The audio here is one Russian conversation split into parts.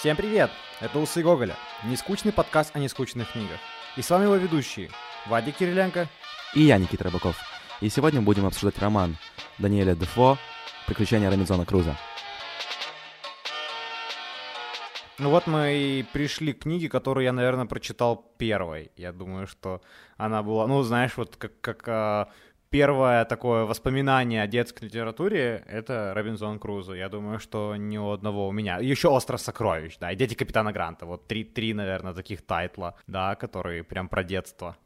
Всем привет! Это Усы Гоголя, нескучный подкаст о нескучных книгах. И с вами его ведущие Вадик Кириленко и я, Никита Рыбаков. И сегодня будем обсуждать роман Даниэля Дефо «Приключения Робинзона Круза». Ну вот мы и пришли к книге, которую я, наверное, прочитал первой. Я думаю, что она была, ну, знаешь, вот как, как а, первое такое воспоминание о детской литературе — это Робинзон Крузо. Я думаю, что ни у одного у меня. Еще «Остров сокровищ», да, и «Дети капитана Гранта». Вот три, три, наверное, таких тайтла, да, которые прям про детство.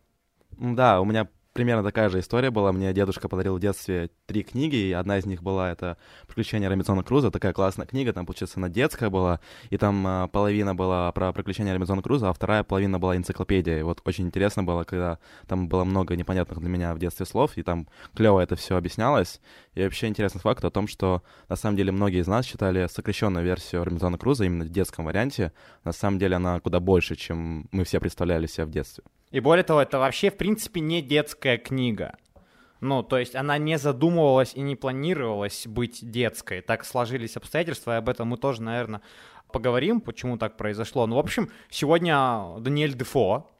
Да, у меня примерно такая же история была. Мне дедушка подарил в детстве три книги, и одна из них была это «Приключения Робинзона Круза». Такая классная книга, там, получается, она детская была, и там а, половина была про приключения Робинзона Круза, а вторая половина была энциклопедия. И вот очень интересно было, когда там было много непонятных для меня в детстве слов, и там клево это все объяснялось. И вообще интересный факт о том, что на самом деле многие из нас читали сокращенную версию Робинзона Круза именно в детском варианте. На самом деле она куда больше, чем мы все представляли себе в детстве. И более того, это вообще, в принципе, не детская книга. Ну, то есть она не задумывалась и не планировалась быть детской. Так сложились обстоятельства, и об этом мы тоже, наверное, поговорим, почему так произошло. Ну, в общем, сегодня Даниэль Дефо.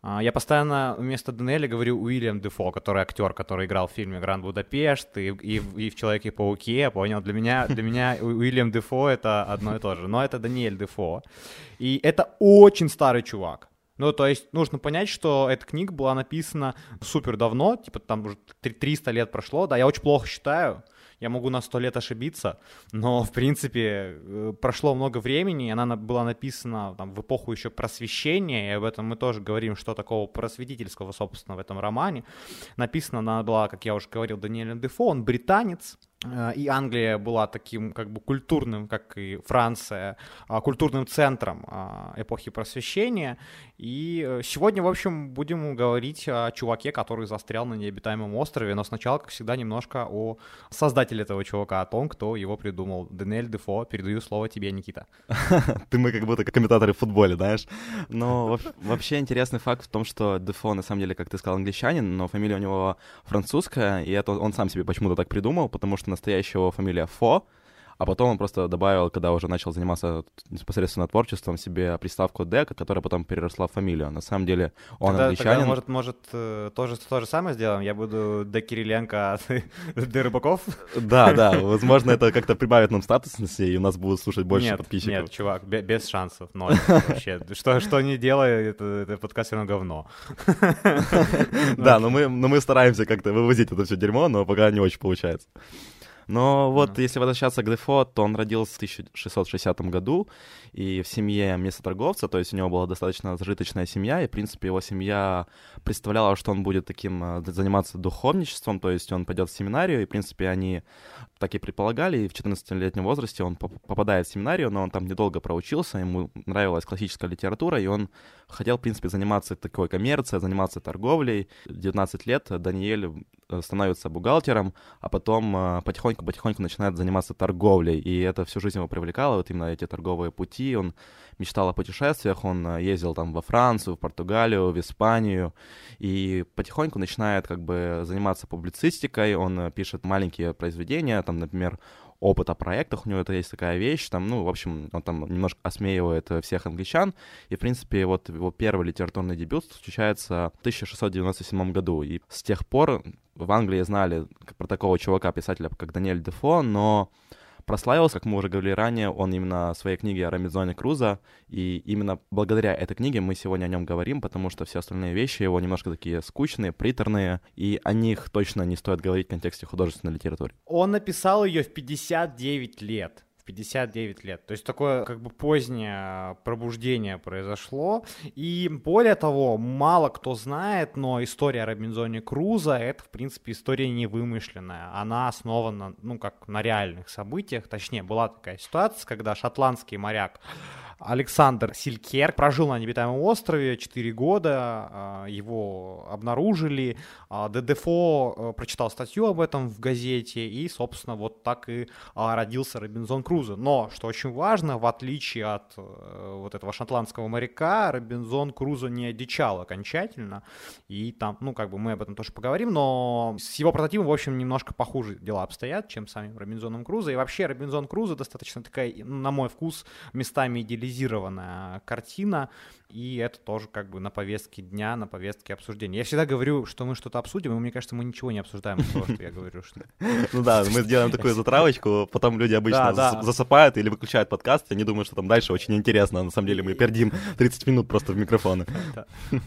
А, я постоянно вместо Даниэля говорю Уильям Дефо, который актер, который играл в фильме «Гранд Будапешт» и, и, и в «Человеке-пауке», понял? Для меня, для меня Уильям Дефо — это одно и то же. Но это Даниэль Дефо. И это очень старый чувак. Ну, то есть нужно понять, что эта книга была написана супер давно, типа там уже 300 лет прошло, да, я очень плохо считаю, я могу на 100 лет ошибиться, но, в принципе, э, прошло много времени, она была написана там, в эпоху еще просвещения, и об этом мы тоже говорим, что такого просветительского, собственно, в этом романе. Написана она была, как я уже говорил, Даниэлем Дефо, он британец, и Англия была таким как бы культурным, как и Франция, а, культурным центром а, эпохи просвещения. И э, сегодня, в общем, будем говорить о чуваке, который застрял на необитаемом острове, но сначала, как всегда, немножко о создателе этого чувака, о том, кто его придумал. Даниэль Дефо, передаю слово тебе, Никита. Ты мы как будто комментаторы в футболе, знаешь. Но вообще интересный факт в том, что Дефо, на самом деле, как ты сказал, англичанин, но фамилия у него французская, и это он сам себе почему-то так придумал, потому что настоящего фамилия Фо, а потом он просто добавил, когда уже начал заниматься непосредственно творчеством, себе приставку «Д», которая потом переросла в фамилию. На самом деле он тогда, англичанин. Тогда, может, может э, тоже то же самое сделаем? Я буду Д. Кириленко, а ты Д. Рыбаков? Да, да, возможно, это как-то прибавит нам статусности, и у нас будут слушать больше нет, подписчиков. Нет, чувак, без шансов, ноль вообще. Что, что не делай, это, это подкаст все равно говно. Да, но мы, но мы стараемся как-то вывозить это все дерьмо, но пока не очень получается. Но вот mm-hmm. если возвращаться к Дефо, то он родился в 1660 году, и в семье месторговца, то есть у него была достаточно зажиточная семья, и, в принципе, его семья представляла, что он будет таким э, заниматься духовничеством, то есть он пойдет в семинарию, и, в принципе, они так и предполагали, и в 14-летнем возрасте он попадает в семинарию, но он там недолго проучился, ему нравилась классическая литература, и он хотел, в принципе, заниматься такой коммерцией, заниматься торговлей. В 19 лет Даниэль становится бухгалтером, а потом потихоньку-потихоньку э, начинает заниматься торговлей, и это всю жизнь его привлекало, вот именно эти торговые пути, он мечтал о путешествиях, он э, ездил там во Францию, в Португалию, в Испанию, и потихоньку начинает как бы заниматься публицистикой, он пишет маленькие произведения, там, например, опыт о проектах, у него это есть такая вещь, там, ну, в общем, он там немножко осмеивает э, всех англичан, и, в принципе, вот его первый литературный дебют случается в 1697 году, и с тех пор в Англии знали про такого чувака-писателя, как Даниэль Дефо, но прославился, как мы уже говорили ранее, он именно в своей книге о Робинзоне Круза, и именно благодаря этой книге мы сегодня о нем говорим, потому что все остальные вещи его немножко такие скучные, приторные, и о них точно не стоит говорить в контексте художественной литературы. Он написал ее в 59 лет. 59 лет. То есть такое как бы позднее пробуждение произошло. И более того, мало кто знает, но история о Робинзоне Круза — это, в принципе, история не вымышленная. Она основана, ну, как на реальных событиях. Точнее, была такая ситуация, когда шотландский моряк Александр Силькер прожил на необитаемом острове 4 года, а, его обнаружили, а, ДДФО э, прочитал статью об этом в газете, и, собственно, вот так и а, родился Робинзон Крузо. Но, что очень важно, в отличие от э, вот этого шотландского моряка, Робинзон Крузо не одичал окончательно, и там, ну, как бы мы об этом тоже поговорим, но с его прототипом, в общем, немножко похуже дела обстоят, чем с самим Робинзоном Крузо, и вообще Робинзон Крузо достаточно такая, на мой вкус, местами идеализированная картина, и это тоже как бы на повестке дня, на повестке обсуждения. Я всегда говорю, что мы что-то обсудим, и мне кажется, мы ничего не обсуждаем из того, что я говорю. Что... Ну да, мы сделаем такую затравочку, потом люди обычно засыпают или выключают подкаст, они думают, что там дальше очень интересно, а на самом деле мы пердим 30 минут просто в микрофоны.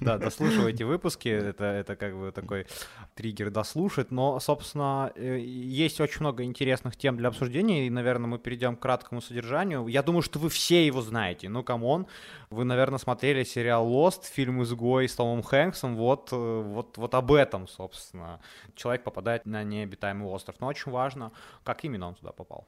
Да, дослушивайте выпуски, это, это как бы такой триггер дослушать, но, собственно, э, есть очень много интересных тем для обсуждения, и, наверное, мы перейдем к краткому содержанию. Я думаю, что вы все его знаете, ну, come on, вы, наверное, смотрели сериал Lost, фильм «Изгой» с Томом Хэнксом, вот, э, вот, вот об этом, собственно. Человек попадает на необитаемый остров, но очень важно, как именно он туда попал.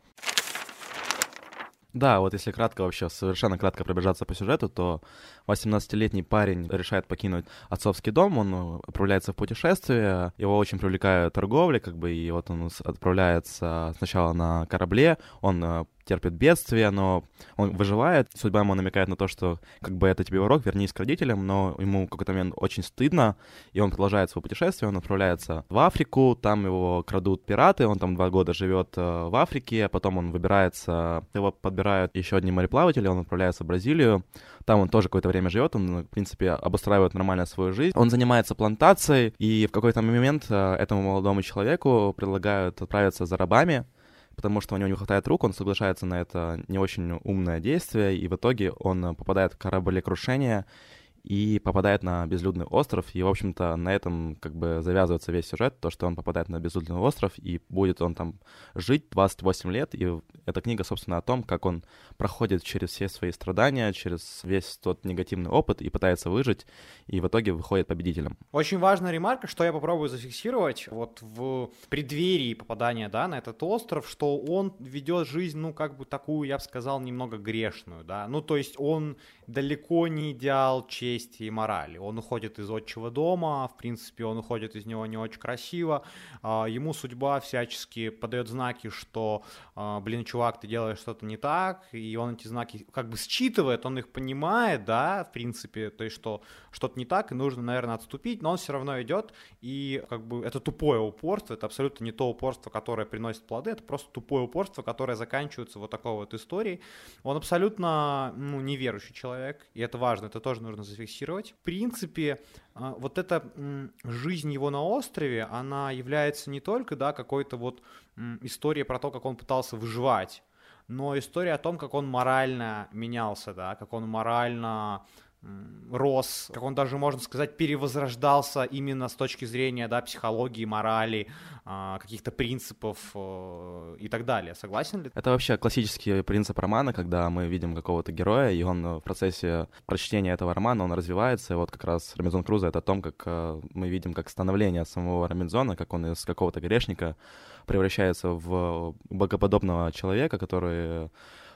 Да, вот если кратко вообще, совершенно кратко пробежаться по сюжету, то 18-летний парень решает покинуть отцовский дом, он э, отправляется в путешествие, его очень привлекает торговля, как бы, и вот он отправляется сначала на корабле, он э, терпит бедствие, но он выживает. Судьба ему намекает на то, что как бы это тебе урок, вернись к родителям, но ему в какой-то момент очень стыдно, и он продолжает свое путешествие, он отправляется в Африку, там его крадут пираты, он там два года живет э, в Африке, а потом он выбирается, его подбирают еще одни мореплаватели, он отправляется в Бразилию, там он тоже какое-то время живет, он, в принципе, обустраивает нормально свою жизнь. Он занимается плантацией, и в какой-то момент э, этому молодому человеку предлагают отправиться за рабами, потому что у него не хватает рук, он соглашается на это не очень умное действие, и в итоге он попадает в кораблекрушение, и попадает на безлюдный остров, и, в общем-то, на этом как бы завязывается весь сюжет, то, что он попадает на безлюдный остров, и будет он там жить 28 лет, и эта книга, собственно, о том, как он проходит через все свои страдания, через весь тот негативный опыт и пытается выжить, и в итоге выходит победителем. Очень важная ремарка, что я попробую зафиксировать вот в преддверии попадания, да, на этот остров, что он ведет жизнь, ну, как бы такую, я бы сказал, немного грешную, да, ну, то есть он далеко не идеал чести и морали. Он уходит из отчего дома, в принципе, он уходит из него не очень красиво. А, ему судьба всячески подает знаки, что, а, блин, чувак, ты делаешь что-то не так, и он эти знаки как бы считывает, он их понимает, да, в принципе, то есть, что что-то не так, и нужно, наверное, отступить, но он все равно идет, и как бы это тупое упорство, это абсолютно не то упорство, которое приносит плоды, это просто тупое упорство, которое заканчивается вот такой вот историей. Он абсолютно, ну, неверующий человек, человек, и это важно, это тоже нужно зафиксировать. В принципе, а, вот эта жизнь его на острове, она является не только, да, какой-то вот историей про то, как он пытался выживать, но история о том, как он морально менялся, да, как он морально рос, как он даже, можно сказать, перевозрождался именно с точки зрения да, психологии, морали, а, каких-то принципов э, и так далее. Согласен ли? Это вообще классический принцип романа, когда мы видим какого-то героя, и он в процессе прочтения этого романа, он развивается, и вот как раз Робинзон Крузо — это о том, как э, мы видим как становление самого Робинзона, как он из какого-то грешника превращается в богоподобного человека, который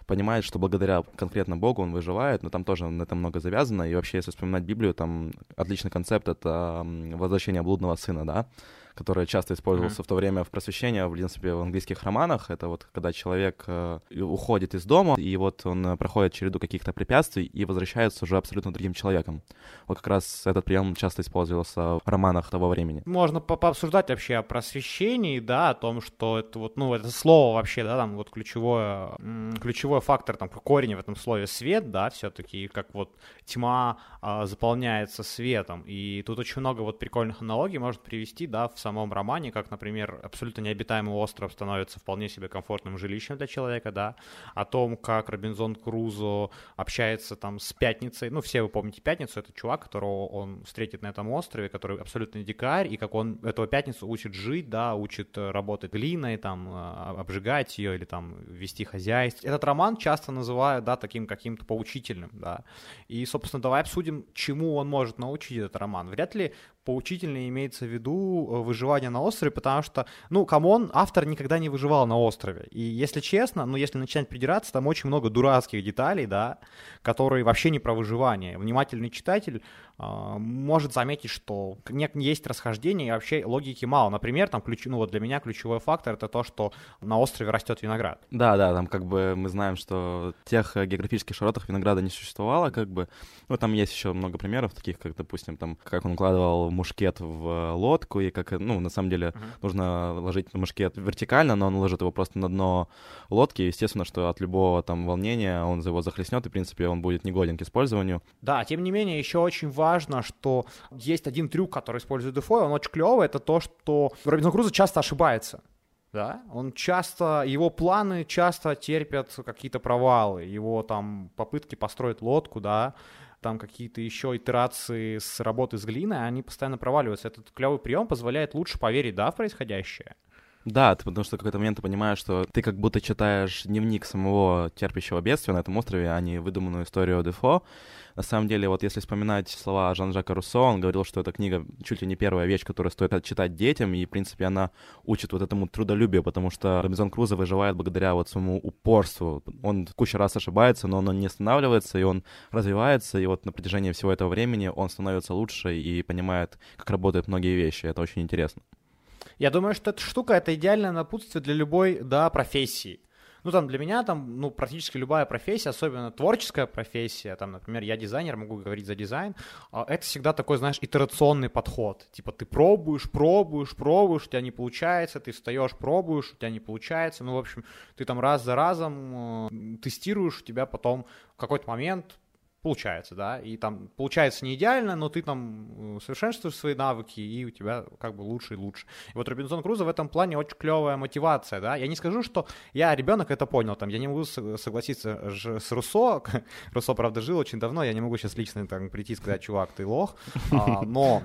понимает, что благодаря конкретно Богу он выживает, но там тоже на это много завязано. И вообще, если вспоминать Библию, там отличный концепт — это возвращение блудного сына, да, который часто использовался mm-hmm. в то время в просвещении, в принципе, в английских романах. Это вот когда человек э, уходит из дома, и вот он э, проходит череду каких-то препятствий и возвращается уже абсолютно другим человеком. Вот как раз этот прием часто использовался в романах того времени. Можно по пообсуждать вообще о просвещении, да, о том, что это вот, ну, это слово вообще, да, там вот ключевое, ключевой фактор, там, корень в этом слове свет, да, все-таки, как вот тьма а, заполняется светом. И тут очень много вот прикольных аналогий можно привести, да, в самом романе, как, например, абсолютно необитаемый остров становится вполне себе комфортным жилищем для человека, да, о том, как Робинзон Крузо общается там с Пятницей, ну, все вы помните Пятницу, это чувак, которого он встретит на этом острове, который абсолютно дикарь, и как он этого Пятницу учит жить, да, учит э, работать глиной, там, э, обжигать ее или там вести хозяйство. Этот роман часто называют, да, таким каким-то поучительным, да, и, собственно, давай обсудим, чему он может научить этот роман. Вряд ли поучительно имеется в виду э, выживание на острове, потому что, ну, come on, автор никогда не выживал на острове. И если честно, ну, если начать придираться, там очень много дурацких деталей, да, которые вообще не про выживание. Внимательный читатель может заметить, что есть расхождение и вообще логики мало. Например, там, ключ, ну, вот для меня ключевой фактор — это то, что на острове растет виноград. Да, да, там как бы мы знаем, что в тех географических широтах винограда не существовало, как бы, ну, там есть еще много примеров таких, как, допустим, там, как он укладывал мушкет в э, лодку, и как, ну, на самом деле, uh-huh. нужно ложить мушкет вертикально, но он ложит его просто на дно лодки, естественно, что от любого там волнения он его захлестнет, и, в принципе, он будет негоден к использованию. Да, тем не менее, еще очень важно, что есть один трюк, который использует Дефо, он очень клевый, это то, что Робинсон Крузо часто ошибается. Да, он часто, его планы часто терпят какие-то провалы, его там попытки построить лодку, да, там какие-то еще итерации с работы с глиной, они постоянно проваливаются. Этот клевый прием позволяет лучше поверить, да, в происходящее. Да, ты, потому что в какой-то момент ты понимаешь, что ты как будто читаешь дневник самого терпящего бедствия на этом острове, а не выдуманную историю Дефо. На самом деле, вот если вспоминать слова Жан-Жака Руссо, он говорил, что эта книга чуть ли не первая вещь, которую стоит читать детям, и, в принципе, она учит вот этому трудолюбию, потому что Робинзон Крузо выживает благодаря вот своему упорству. Он кучу раз ошибается, но он не останавливается, и он развивается, и вот на протяжении всего этого времени он становится лучше и понимает, как работают многие вещи. Это очень интересно. Я думаю, что эта штука — это идеальное напутствие для любой, да, профессии. Ну, там, для меня, там, ну, практически любая профессия, особенно творческая профессия, там, например, я дизайнер, могу говорить за дизайн, а, это всегда такой, знаешь, итерационный подход. Типа, ты пробуешь, пробуешь, пробуешь, у тебя не получается, ты встаешь, пробуешь, у тебя не получается, ну, в общем, ты там раз за разом э, тестируешь, у тебя потом в какой-то момент получается, да, и там получается не идеально, но ты там э, совершенствуешь свои навыки, и у тебя как бы лучше и лучше. И вот Робинзон Крузо в этом плане очень клевая мотивация, да. Я не скажу, что я ребенок это понял, там, я не могу согласиться с Руссо, Руссо, правда, жил очень давно, я не могу сейчас лично там прийти и сказать, чувак, ты лох, а, но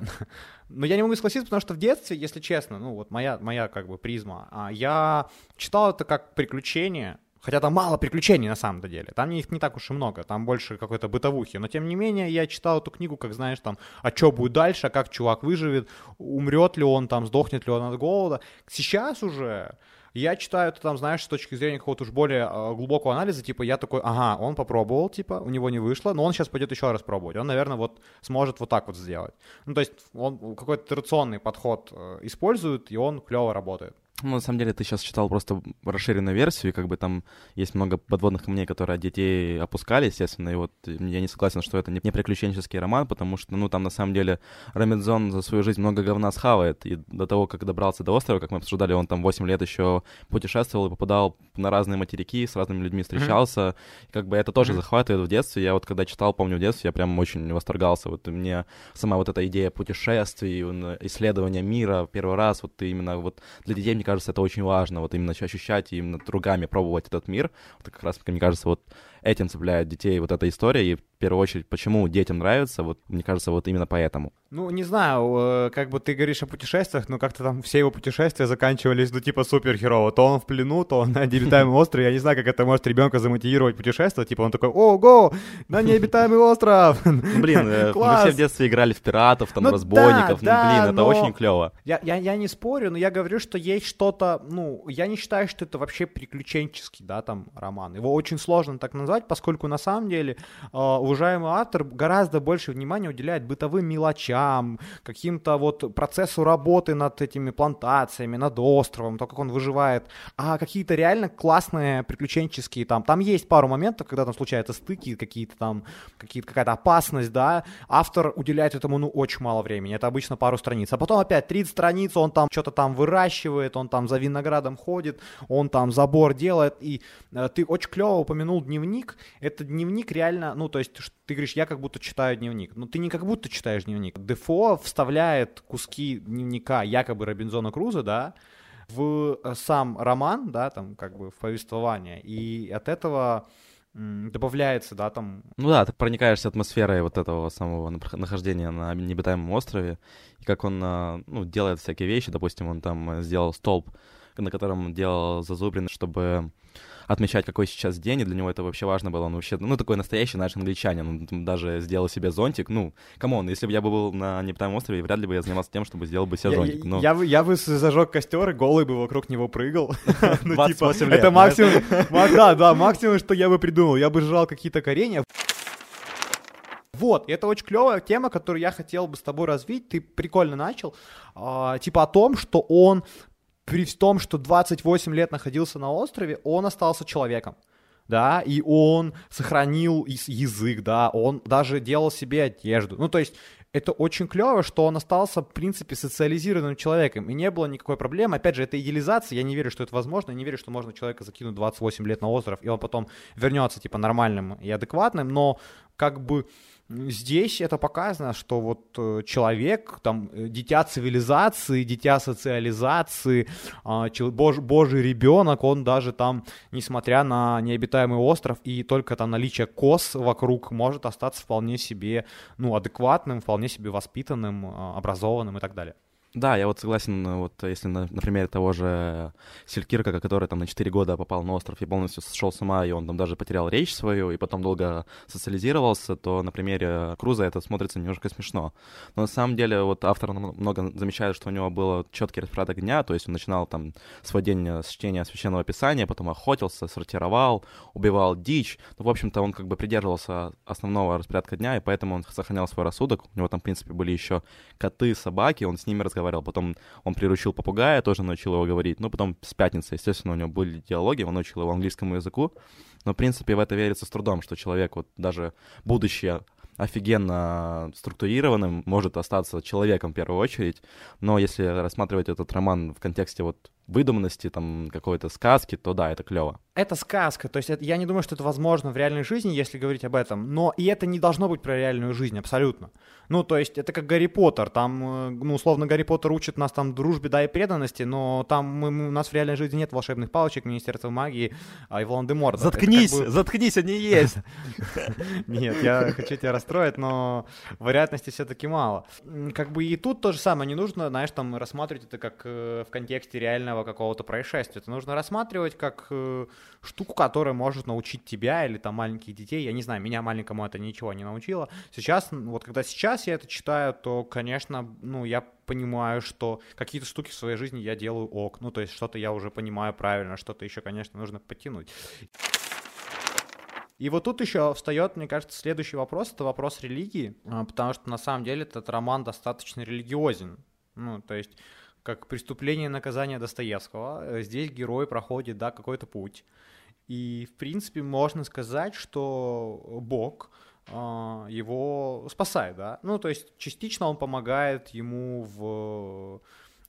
но я не могу согласиться, потому что в детстве, если честно, ну вот моя, моя как бы призма, а, я читал это как приключение, Хотя там мало приключений на самом деле. Там их не так уж и много. Там больше какой-то бытовухи. Но тем не менее, я читал эту книгу, как знаешь, там, а что будет дальше, а как чувак выживет, умрет ли он там, сдохнет ли он от голода. Сейчас уже я читаю это там, знаешь, с точки зрения какого-то уж более э, глубокого анализа, типа, я такой, ага, он попробовал, типа, у него не вышло, но он сейчас пойдет еще раз пробовать. Он, наверное, вот сможет вот так вот сделать. Ну, то есть он какой-то итерационный подход э, использует, и он клево работает. Ну, на самом деле, ты сейчас читал просто расширенную версию, и как бы там есть много подводных камней, которые от детей опускали, естественно, и вот я не согласен, что это не приключенческий роман, потому что, ну, там на самом деле Робинзон за свою жизнь много говна схавает, и до того, как добрался до острова, как мы обсуждали, он там 8 лет еще путешествовал и попадал на разные материки, с разными людьми встречался, mm-hmm. и как бы это тоже mm-hmm. захватывает в детстве. Я вот когда читал, помню, в детстве, я прям очень восторгался. Вот мне сама вот эта идея путешествий, исследования мира первый раз, вот именно вот для детей, мне кажется, это очень важно, вот именно ощущать и именно другами пробовать этот мир. Вот как раз, мне кажется, вот этим цепляет детей вот эта история, и в первую очередь, почему детям нравится, вот мне кажется, вот именно поэтому. Ну, не знаю, как бы ты говоришь о путешествиях, но как-то там все его путешествия заканчивались, ну, типа, супергероя. То он в плену, то он на необитаемом острове. Я не знаю, как это может ребенка замотивировать путешествовать. Типа, он такой, ого, на необитаемый остров! Ну, блин, э, мы все в детстве играли в пиратов, там, ну разбойников. Ну, блин, это очень клево. Я не спорю, но я говорю, что есть что-то, ну, я не считаю, что это вообще приключенческий, да, там, роман. Его очень сложно так назвать, поскольку на самом деле э, уважаемый автор гораздо больше внимания уделяет бытовым мелочам, каким-то вот процессу работы над этими плантациями, над островом, то, как он выживает, а какие-то реально классные приключенческие там, там есть пару моментов, когда там случаются стыки, какие-то там, какие какая-то опасность, да, автор уделяет этому, ну, очень мало времени, это обычно пару страниц, а потом опять 30 страниц, он там что-то там выращивает, он там за виноградом ходит, он там забор делает, и э, ты очень клево упомянул дневник, дневник, это дневник реально, ну, то есть ты говоришь, я как будто читаю дневник. Но ты не как будто читаешь дневник. Дефо вставляет куски дневника якобы Робинзона Круза, да, в э, сам роман, да, там, как бы в повествование, и от этого добавляется, да, там... Ну да, ты проникаешься атмосферой вот этого самого нахождения на необитаемом острове, и как он, э, ну, делает всякие вещи, допустим, он там сделал столб, на котором делал зазубрины, чтобы отмечать, какой сейчас день, и для него это вообще важно было. Он вообще, ну, такой настоящий наш англичанин. Он даже сделал себе зонтик. Ну, come on, если бы я бы был на необитаемом острове, вряд ли бы я занимался тем, чтобы сделал бы себе зонтик. Но... Я, я, я бы зажег костер и голый бы вокруг него прыгал. ну, типа, лет, это максимум, да, да, максимум, что я бы придумал. Я бы жрал какие-то коренья. Вот, это очень клевая тема, которую я хотел бы с тобой развить. Ты прикольно начал. А, типа о том, что он при том, что 28 лет находился на острове, он остался человеком да, и он сохранил язык, да, он даже делал себе одежду. Ну, то есть это очень клево, что он остался, в принципе, социализированным человеком, и не было никакой проблемы. Опять же, это идеализация, я не верю, что это возможно, я не верю, что можно человека закинуть 28 лет на остров, и он потом вернется, типа, нормальным и адекватным, но как бы Здесь это показано, что вот э, человек, там, э, дитя цивилизации, дитя социализации, а, бож, божий ребенок, он даже там, несмотря на необитаемый остров и только там наличие кос вокруг, может остаться вполне себе, ну, адекватным, вполне себе воспитанным, а, образованным и так далее. Да, я вот согласен, э, вот если на, на примере того же Селькирка, который там на 4 года попал на остров и полностью сошел с ума, и он там даже потерял речь свою, и потом долго социализировался, то на примере Круза это смотрится немножко смешно. Но на самом деле вот автор много замечает, что у него был четкий распорядок дня, то есть он начинал там свой день с чтения Священного Писания, потом охотился, сортировал, убивал дичь. Ну, в общем-то, он как бы придерживался основного распорядка дня, и поэтому он сохранял свой рассудок. У него там, в принципе, были еще коты, собаки, он с ними разговаривал разговаривал, потом он приручил попугая, тоже научил его говорить, ну, потом с пятницы, естественно, у него были диалоги, он научил его английскому языку, но, в принципе, в это верится с трудом, что человек, вот даже будущее офигенно структурированным, может остаться человеком в первую очередь, но если рассматривать этот роман в контексте вот выдуманности, там, какой-то сказки, то да, это клево. Это сказка, то есть это, я не думаю, что это возможно в реальной жизни, если говорить об этом, но и это не должно быть про реальную жизнь, абсолютно. Ну, то есть это как Гарри Поттер, там, э, ну, условно, Гарри Поттер учит нас там дружбе, да, и преданности, но там мы, у нас в реальной жизни нет волшебных палочек, Министерства магии а и Волан-де-Морта. Заткнись, как бы... заткнись, они есть. Нет, я хочу тебя расстроить, но вероятности все-таки мало. Как бы и тут то же самое, не нужно, знаешь, там рассматривать это как э, в контексте реального какого-то происшествия. Это нужно рассматривать как э, штуку, которая может научить тебя или там маленьких детей. Я не знаю, меня маленькому это ничего не научило. Сейчас, вот когда сейчас я это читаю, то, конечно, ну, я понимаю, что какие-то штуки в своей жизни я делаю ок. Ну, то есть что-то я уже понимаю правильно, что-то еще, конечно, нужно подтянуть. И вот тут еще встает, мне кажется, следующий вопрос, это вопрос религии, а, потому что на самом деле этот роман достаточно религиозен. Ну, то есть как преступление и наказание Достоевского. Э, здесь герой проходит, да, какой-то путь. И, в принципе, можно сказать, что Бог э, его спасает, да. Ну, то есть частично он помогает ему в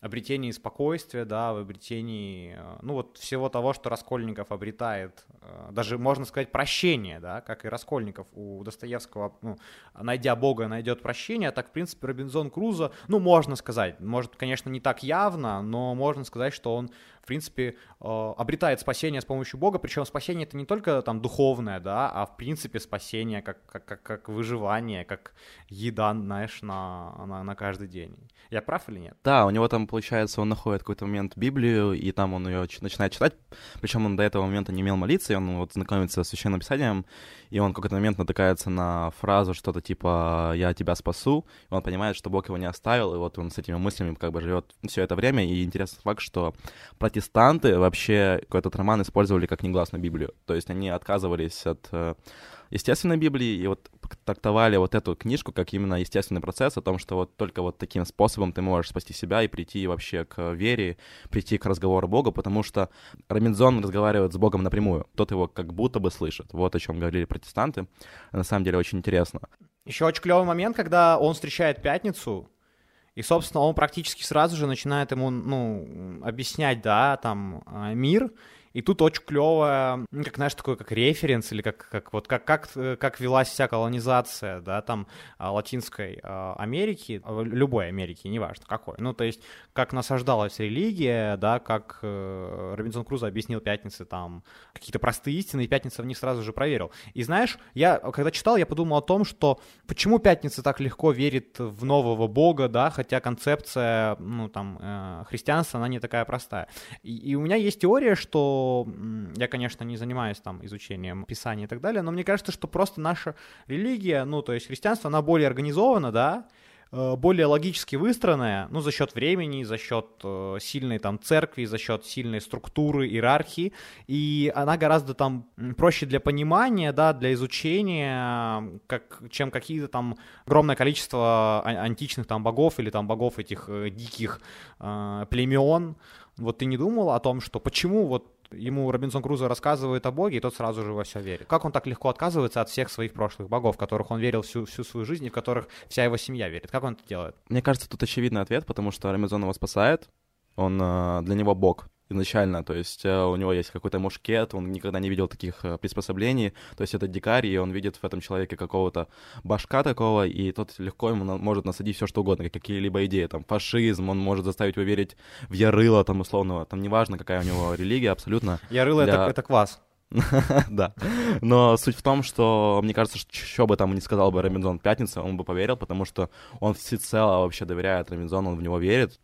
обретении спокойствия, да, в обретении, э, ну вот всего того, что Раскольников обретает, э, даже можно сказать прощение, да, как и Раскольников у Достоевского, ну, найдя Бога, найдет прощение, так, в принципе, Робинзон Крузо, ну, можно сказать, может, конечно, не так явно, но можно сказать, что он принципе, э, обретает спасение с помощью Бога, причем спасение это не только там духовное, да, а в принципе спасение как, как, как, как выживание, как еда, знаешь, на, на, на каждый день. Я прав или нет? Да, у него там, получается, он находит какой-то момент Библию, и там он ее начинает читать, причем он до этого момента не умел молиться, и он вот знакомится с Священным Писанием, и он в какой-то момент натыкается на фразу что-то типа «я тебя спасу», и он понимает, что Бог его не оставил, и вот он с этими мыслями как бы живет все это время, и интересный факт, что протестанты вообще этот роман использовали как негласную Библию, то есть они отказывались от э, естественной Библии и вот трактовали вот эту книжку как именно естественный процесс о том, что вот только вот таким способом ты можешь спасти себя и прийти вообще к вере, прийти к разговору Бога, потому что Робинзон разговаривает с Богом напрямую, тот его как будто бы слышит. Вот о чем говорили протестанты. На самом деле очень интересно. Еще очень клевый момент, когда он встречает пятницу, и, собственно, он практически сразу же начинает ему, ну, объяснять, да, там, а, мир, и тут очень клевое, ну, как, знаешь, такой как референс, или как, как, вот, как, как, как велась вся колонизация, да, там, а, Латинской а, Америки, а, любой Америки, неважно какой. Ну, то есть, как насаждалась религия, да, как э, Робинсон Крузо объяснил Пятнице там какие-то простые истины, и Пятница в них сразу же проверил. И знаешь, я, когда читал, я подумал о том, что почему Пятница так легко верит в нового бога, да, хотя концепция, ну, там, э, христианства, она не такая простая. И, и у меня есть теория, что я, конечно, не занимаюсь там изучением Писания и так далее, но мне кажется, что просто наша религия, ну, то есть христианство, она более организована, да, Э, более логически выстроенная, ну, за счет времени, за счет э, сильной там церкви, за счет сильной структуры, иерархии, и она гораздо там проще для понимания, да, для изучения, как, чем какие-то там огромное количество античных там богов или там богов этих э, диких э, племен. Вот ты не думал о том, что почему вот ему Робинсон Крузо рассказывает о Боге, и тот сразу же во все верит. Как он так легко отказывается от всех своих прошлых богов, в которых он верил всю, всю свою жизнь и в которых вся его семья верит? Как он это делает? Мне кажется, тут очевидный ответ, потому что Робинсон его спасает, он э, для него Бог изначально, то есть э, у него есть какой-то мушкет, он никогда не видел таких э, приспособлений, то есть это дикарь, и он видит в этом человеке какого-то башка такого, и тот легко ему может насадить все что угодно, какие-либо идеи, там, фашизм, он может заставить его верить в Ярыла, там, условно, там, неважно, какая у него религия, абсолютно. Ярыло для... это, это квас. да. Но суть в том, что, мне кажется, что бы там ни сказал бы Робинзон Пятница, он бы поверил, потому что он всецело вообще доверяет Робинзону, он в него верит.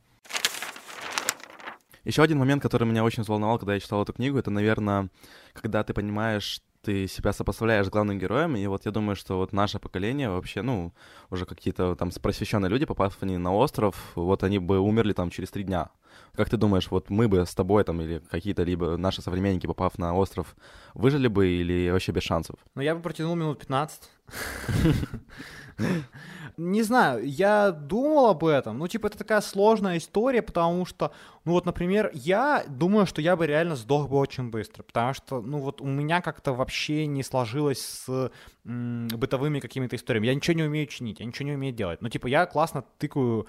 Еще один момент, который меня очень взволновал, когда я читал эту книгу, это, наверное, когда ты понимаешь, ты себя сопоставляешь с главным героем, и вот я думаю, что вот наше поколение вообще, ну, уже какие-то там просвещенные люди, попав они на остров, вот они бы умерли там через три дня. Как ты думаешь, вот мы бы с тобой там или какие-то либо наши современники, попав на остров, выжили бы или вообще без шансов? Ну, я бы протянул минут 15. Не знаю, я думал об этом. Ну, типа, это такая сложная история, потому что, ну вот, например, я думаю, что я бы реально сдох бы очень быстро, потому что, ну вот, у меня как-то вообще не сложилось с м, бытовыми какими-то историями. Я ничего не умею чинить, я ничего не умею делать. Ну, типа, я классно тыкаю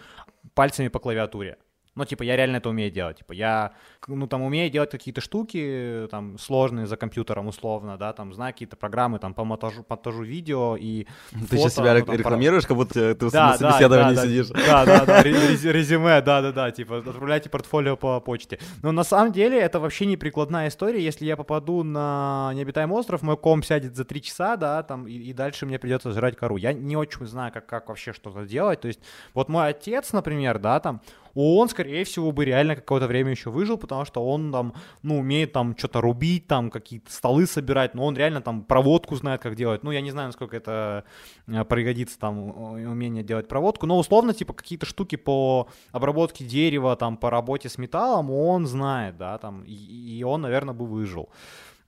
пальцами по клавиатуре. Ну, типа, я реально это умею делать. Типа, я, ну, там, умею делать какие-то штуки, там, сложные за компьютером, условно, да, там, знаю какие-то программы, там, по монтажу, монтажу видео и Ты фото, сейчас себя ну, там, рекламируешь, как будто ты да, на собеседовании да, да, сидишь. Да, да, да, резюме, да-да-да, типа, отправляйте портфолио по почте. Но на самом деле это вообще не прикладная история. Если я попаду на необитаемый остров, мой ком сядет за три часа, да, там, и, и дальше мне придется жрать кору. Я не очень знаю, как, как вообще что-то делать. То есть, вот мой отец, например, да, там, он, скорее всего, бы реально какое-то время еще выжил, потому что он там, ну, умеет там что-то рубить, там какие-то столы собирать, но он реально там проводку знает, как делать. Ну, я не знаю, насколько это э, пригодится там умение делать проводку, но условно, типа, какие-то штуки по обработке дерева, там, по работе с металлом он знает, да, там, и, и он, наверное, бы выжил.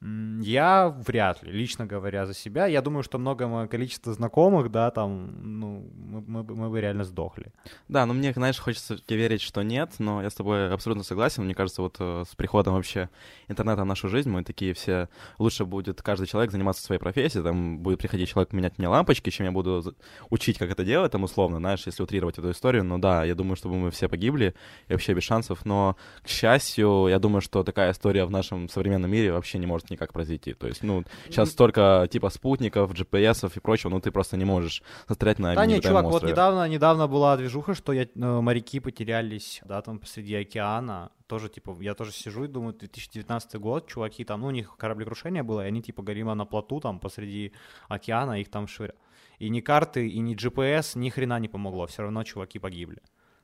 Я вряд ли, лично говоря за себя. Я думаю, что многое количество знакомых, да, там, ну, мы, мы, мы бы реально сдохли. Да, но мне, знаешь, хочется верить, что нет, но я с тобой абсолютно согласен. Мне кажется, вот э, с приходом вообще интернета в нашу жизнь мы такие все... Лучше будет каждый человек заниматься своей профессией, там будет приходить человек менять мне лампочки, чем я буду учить, как это делать, там, условно, знаешь, если утрировать эту историю. Но да, я думаю, чтобы мы все погибли и вообще без шансов, но, к счастью, я думаю, что такая история в нашем современном мире вообще не может никак произойти. То есть, ну, сейчас столько типа спутников, GPS и прочего, ну ты просто не можешь застрять на Да нет, чувак, острове. вот недавно, недавно была движуха, что я, э, моряки потерялись, да, там посреди океана, тоже, типа, я тоже сижу и думаю, 2019 год, чуваки там, ну, у них кораблекрушение было, и они, типа, горимо на плоту там посреди океана, их там швыря. И ни карты, и ни GPS ни хрена не помогло, все равно чуваки погибли.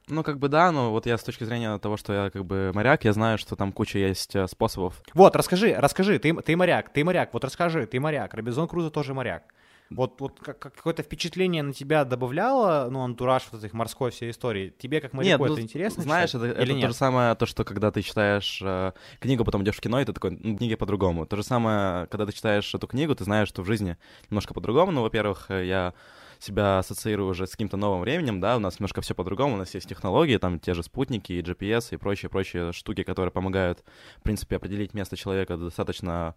Ну, как бы да, но вот я с точки зрения того, что я как бы моряк, я знаю, что там куча есть э, способов. Вот, расскажи, расскажи, ты, ты моряк, ты моряк, вот расскажи, ты моряк, Робинзон Крузо тоже моряк. Вот, вот как, какое-то впечатление на тебя добавляло, ну, антураж вот этих морской всей истории? Тебе как моряку Нет, это ну, интересно Знаешь, читать, это, это нет? то же самое, то, что когда ты читаешь э, книгу, потом идешь в кино, и ты такой, ну, книги по-другому. То же самое, когда ты читаешь эту книгу, ты знаешь, что в жизни немножко по-другому. Ну, во-первых, э, я себя ассоциирую уже с каким-то новым временем, да, у нас немножко все по-другому, у нас есть технологии, там те же спутники и GPS и прочие-прочие штуки, которые помогают, в принципе, определить место человека достаточно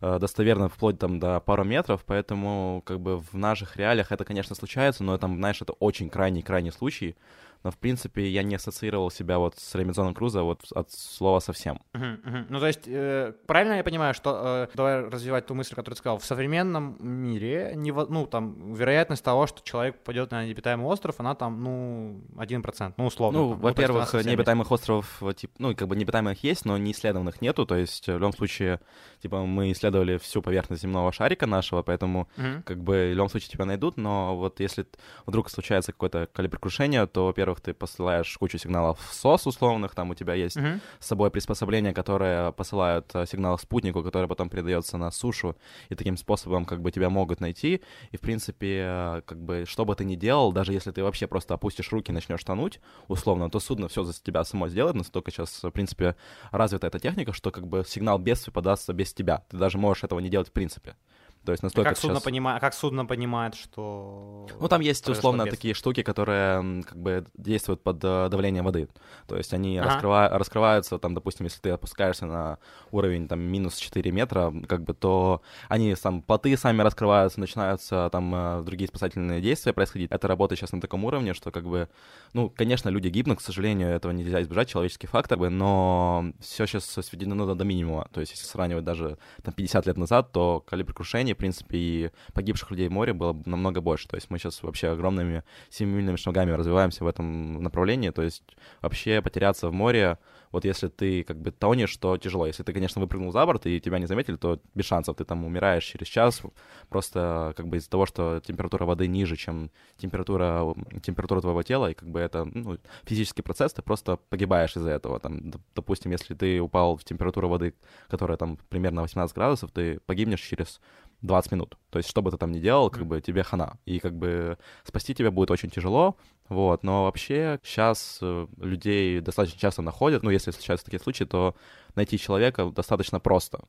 достоверно, вплоть там до пару метров, поэтому как бы в наших реалиях это, конечно, случается, но там, знаешь, это очень крайний-крайний случай, но, в принципе, я не ассоциировал себя вот с Ремизоном Крузо вот от слова совсем. Uh-huh, uh-huh. Ну, то есть, э, правильно я понимаю, что, э, давай развивать ту мысль, которую ты сказал, в современном мире, не, ну, там, вероятность того, что человек попадет на необитаемый остров, она там, ну, 1%, ну, условно. Ну, там, ну, во-первых, ну, необитаемых островов, типа, ну, как бы необитаемых есть, но не исследованных нету, то есть, в любом случае, типа, мы исследовали всю поверхность земного шарика нашего, поэтому, uh-huh. как бы, в любом случае тебя найдут, но вот если вдруг случается какое-то кораблекрушение, то, во-первых, ты посылаешь кучу сигналов в СОС условных, там у тебя есть uh-huh. с собой приспособления, которые посылают э, сигнал спутнику, который потом передается на сушу, и таким способом как бы тебя могут найти. И, в принципе, э, как бы, что бы ты ни делал, даже если ты вообще просто опустишь руки и начнешь тонуть, условно, то судно все за тебя само сделает, настолько сейчас, в принципе, развита эта техника, что как бы сигнал бедствия подастся без тебя. Ты даже можешь этого не делать в принципе. То есть настолько как, сейчас... судно понимает, как судно понимает, что... Ну, там есть условно бедствие. такие штуки, которые как бы действуют под э, давлением воды. То есть они ага. раскрыва... раскрываются, там, допустим, если ты опускаешься на уровень там минус 4 метра, как бы, то они сам плоты сами раскрываются, начинаются там э, другие спасательные действия происходить. Это работает сейчас на таком уровне, что как бы, ну, конечно, люди гибнут, к сожалению, этого нельзя избежать, человеческий фактор, но все сейчас сведено до минимума. То есть если сравнивать даже там 50 лет назад, то калибр крушений принципе, и погибших людей в море было намного больше. То есть мы сейчас вообще огромными семимильными шагами развиваемся в этом направлении. То есть вообще потеряться в море, вот если ты как бы тонешь, то тяжело. Если ты, конечно, выпрыгнул за борт и тебя не заметили, то без шансов. Ты там умираешь через час, просто как бы из-за того, что температура воды ниже, чем температура, температура твоего тела, и как бы это ну, физический процесс, ты просто погибаешь из-за этого. Там, допустим, если ты упал в температуру воды, которая там примерно 18 градусов, ты погибнешь через 20 минут. То есть, что бы ты там ни делал, как бы тебе хана. И как бы спасти тебя будет очень тяжело, вот. Но вообще сейчас э, людей достаточно часто находят, ну, если случаются такие случаи, то найти человека достаточно просто.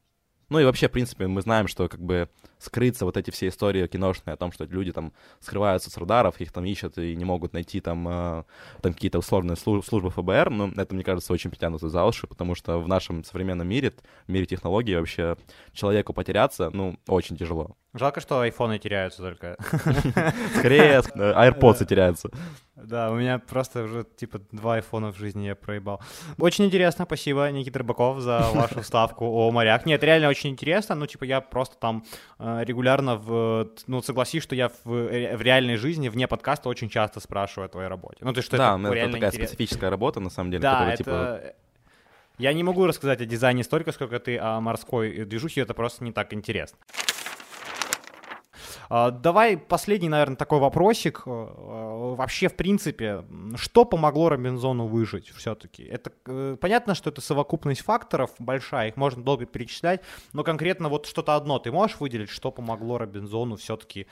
Ну и вообще, в принципе, мы знаем, что как бы скрыться вот эти все истории киношные о том, что люди там скрываются с радаров, их там ищут и не могут найти там, э, там какие-то условные службы ФБР, ну, это, мне кажется, очень притянуто за уши, потому что в нашем современном мире, в мире технологий вообще человеку потеряться, ну, очень тяжело. Жалко, что айфоны теряются только. Скорее, AirPods теряются. Да, у меня просто уже типа два айфона в жизни я проебал. Очень интересно, спасибо, Никита Рыбаков, за вашу ставку о морях. Нет, реально очень интересно, ну типа я просто там э, регулярно, в, ну согласись, что я в, э, в реальной жизни, вне подкаста очень часто спрашиваю о твоей работе. Ну то, что да, это, это такая интерес... специфическая работа, на самом деле, да, которая это... типа... Я не могу рассказать о дизайне столько, сколько ты о морской движухе, это просто не так интересно. А, давай последний, наверное, такой вопросик. Э, э, вообще, в принципе, что помогло Робинзону выжить все-таки? Это э, понятно, что это совокупность факторов большая, их можно долго перечислять, но конкретно вот что-то одно ты можешь выделить, что помогло Робинзону все-таки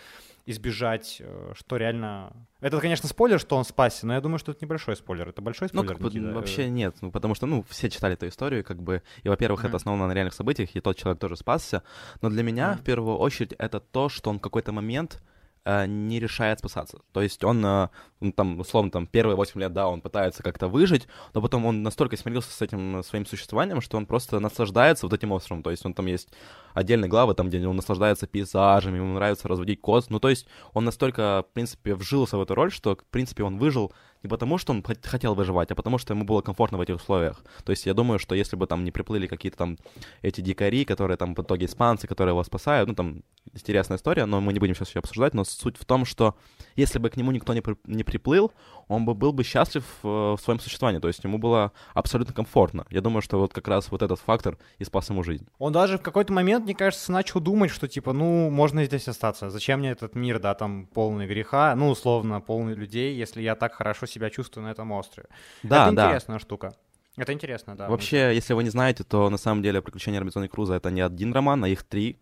избежать, э, что реально... Это, конечно, спойлер, что он спасся, но я думаю, что это небольшой спойлер. Это большой ну, спойлер, Ну, Никита? вообще нет, ну, потому что, ну, все читали эту историю, как бы, и, во-первых, mm-hmm. это основано на реальных событиях, и тот человек тоже спасся, но для меня, mm-hmm. в первую очередь, это то, что он в какой-то момент э, не решает спасаться. То есть он, э, он там, условно, там, первые 8 лет, да, он пытается как-то выжить, но потом он настолько смирился с этим своим существованием, что он просто наслаждается вот этим островом. То есть он там есть отдельные главы, там, где он наслаждается пейзажами, ему нравится разводить коз. Ну, то есть он настолько, в принципе, вжился в эту роль, что, в принципе, он выжил не потому, что он хотел выживать, а потому, что ему было комфортно в этих условиях. То есть я думаю, что если бы там не приплыли какие-то там эти дикари, которые там в итоге испанцы, которые его спасают, ну, там интересная история, но мы не будем сейчас ее обсуждать, но суть в том, что если бы к нему никто не, при, не приплыл, он бы был бы счастлив э, в своем существовании, то есть ему было абсолютно комфортно. Я думаю, что вот как раз вот этот фактор и спас ему жизнь. Он даже в какой-то момент, мне кажется, начал думать, что типа, ну, можно здесь остаться. Зачем мне этот мир, да, там полный греха, ну, условно, полный людей, если я так хорошо себя чувствую на этом острове. Да, Это да. интересная штука. Это интересно, да. Вообще, если вы не знаете, то на самом деле «Приключения Робинзона и Круза» — это не один роман, а их три.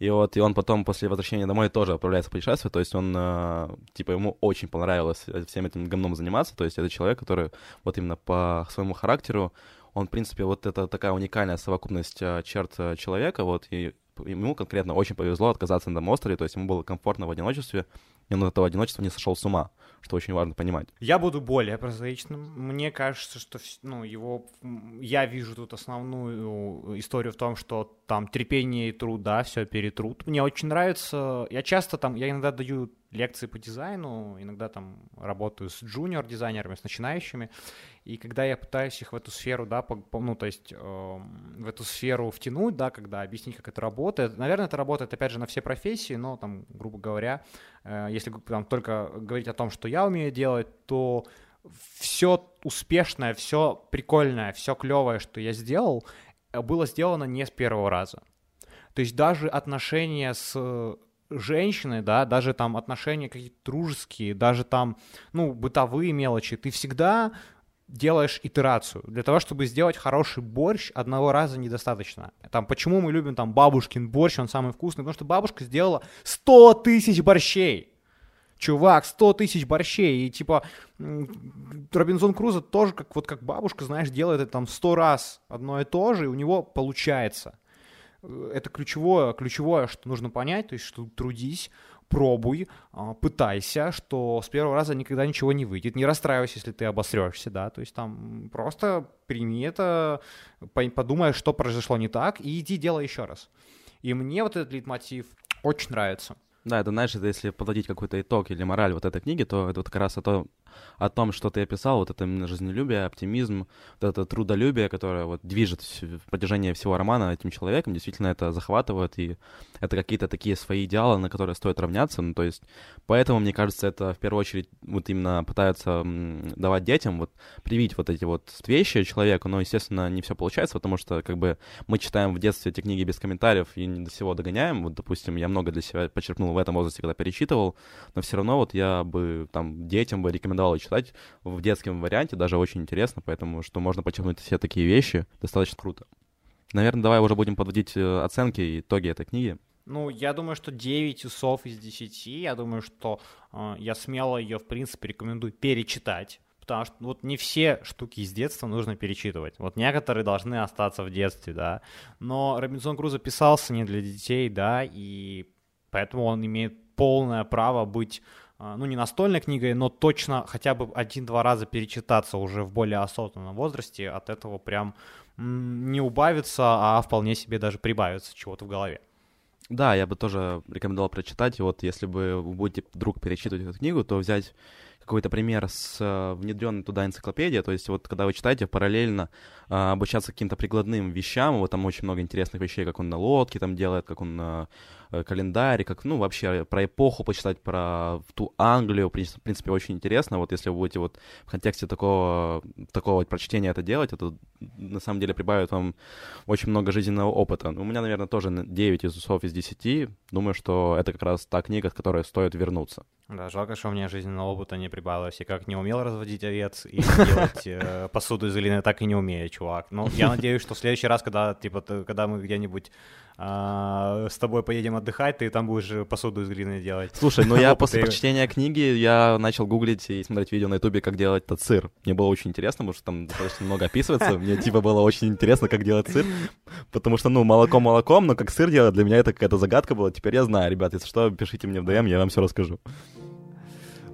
И вот, и он потом после возвращения домой тоже отправляется в путешествие, то есть он, э, типа, ему очень понравилось всем этим говном заниматься, то есть это человек, который вот именно по своему характеру, он, в принципе, вот это такая уникальная совокупность э, черт э, человека, вот, и ему конкретно очень повезло отказаться на этом острове, то есть ему было комфортно в одиночестве, и он от этого одиночества не сошел с ума, что очень важно понимать. Я буду более прозаичным. Мне кажется, что ну, его... Я вижу тут основную историю в том, что там терпение и труд, да, все перетрут. Мне очень нравится... Я часто там... Я иногда даю лекции по дизайну, иногда там работаю с джуниор-дизайнерами, с начинающими, и когда я пытаюсь их в эту сферу, да, по, по, ну, то есть э, в эту сферу втянуть, да, когда объяснить, как это работает, наверное, это работает, опять же, на все профессии, но там, грубо говоря, э, если там только говорить о том, что я умею делать, то все успешное, все прикольное, все клевое, что я сделал, было сделано не с первого раза. То есть даже отношения с женщины, да, даже там отношения какие-то дружеские, даже там, ну, бытовые мелочи, ты всегда делаешь итерацию. Для того, чтобы сделать хороший борщ, одного раза недостаточно. Там, почему мы любим там бабушкин борщ, он самый вкусный? Потому что бабушка сделала 100 тысяч борщей. Чувак, 100 тысяч борщей. И типа Робинзон Крузо тоже, как, вот как бабушка, знаешь, делает это там 100 раз одно и то же, и у него получается. Э, это ключевое, ключевое, что нужно понять, то есть, что трудись, пробуй, а, пытайся, что с первого раза никогда ничего не выйдет. Не расстраивайся, если ты обосрешься, да, то есть там просто прими это, подумай, что произошло не так, и иди делай еще раз. И мне вот этот лейтмотив очень нравится. Да, это, знаешь, это если подводить какой-то итог или мораль вот этой книги, то это вот как раз о том, о том, что ты описал, вот это именно жизнелюбие, оптимизм, вот это трудолюбие, которое вот движет в протяжении всего романа этим человеком, действительно это захватывает, и это какие-то такие свои идеалы, на которые стоит равняться, ну, то есть, поэтому, мне кажется, это в первую очередь вот именно пытаются давать детям, вот, привить вот эти вот вещи человеку, но, естественно, не все получается, потому что, как бы, мы читаем в детстве эти книги без комментариев и не до всего догоняем, вот, допустим, я много для себя почерпнул в этом возрасте, когда перечитывал, но все равно вот я бы, там, детям бы рекомендовал читать в детском варианте, даже очень интересно, поэтому что можно подчеркнуть все такие вещи, достаточно круто. Наверное, давай уже будем подводить э, оценки и итоги этой книги. Ну, я думаю, что 9 усов из 10. Я думаю, что э, я смело ее, в принципе, рекомендую перечитать. Потому что вот не все штуки из детства нужно перечитывать. Вот некоторые должны остаться в детстве, да. Но Робинзон Крузо писался не для детей, да, и поэтому он имеет полное право быть а, ну, не настольной книгой, но точно хотя бы один-два раза перечитаться уже в более осознанном возрасте, от этого прям не убавится, а вполне себе даже прибавится чего-то в голове. Да, я бы тоже рекомендовал прочитать. И вот если бы вы будете вдруг перечитывать эту книгу, то взять какой-то пример с э, внедренной туда энциклопедией, то есть вот когда вы читаете, параллельно э, обучаться каким-то прикладным вещам, вот там очень много интересных вещей, как он на лодке там делает, как он э, Э, календарь, как, ну, вообще про эпоху почитать, про ту Англию, в принципе, очень интересно. Вот если вы будете вот в контексте такого, такого прочтения это делать, это на самом деле прибавит вам очень много жизненного опыта. У меня, наверное, тоже 9 из усов из 10. Думаю, что это как раз та книга, от которой стоит вернуться. Да, жалко, что у меня жизненного опыта не прибавилось. Я как не умел разводить овец и делать э, посуду из глины, так и не умею, чувак. Но я надеюсь, что в следующий раз, когда, типа, когда мы где-нибудь а, с тобой поедем отдыхать, ты там будешь посуду из глины делать. Слушай, ну я после прочтения книги я начал гуглить и смотреть видео на ютубе, как делать этот сыр. Мне было очень интересно, потому что там достаточно много описывается. Мне типа было очень интересно, как делать сыр. Потому что, ну, молоко молоком, но как сыр делать, для меня это какая-то загадка была. Теперь я знаю, ребят, если что, пишите мне в DM, я вам все расскажу.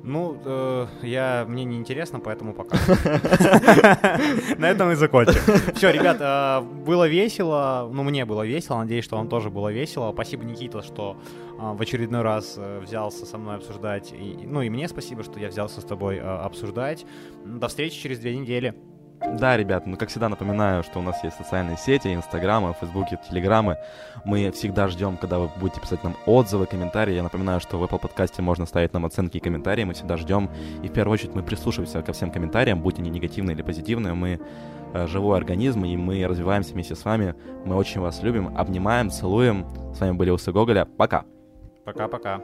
Ну, э, я, мне не интересно, поэтому пока. На этом и закончим. Все, ребят, э, было весело. Ну, мне было весело. Надеюсь, что вам тоже было весело. Спасибо, Никита, что э, в очередной раз э, взялся со мной обсуждать. Ну, и мне спасибо, что я взялся с тобой обсуждать. До встречи через две недели. Да, ребят, ну как всегда напоминаю, что у нас есть социальные сети, инстаграмы, фейсбуки, телеграммы. Мы всегда ждем, когда вы будете писать нам отзывы, комментарии. Я напоминаю, что в Apple подкасте можно ставить нам оценки и комментарии. Мы всегда ждем. И в первую очередь мы прислушиваемся ко всем комментариям, будь они негативные или позитивные. Мы э, живой организм, и мы развиваемся вместе с вами. Мы очень вас любим, обнимаем, целуем. С вами были Усы Гоголя. Пока. Пока-пока.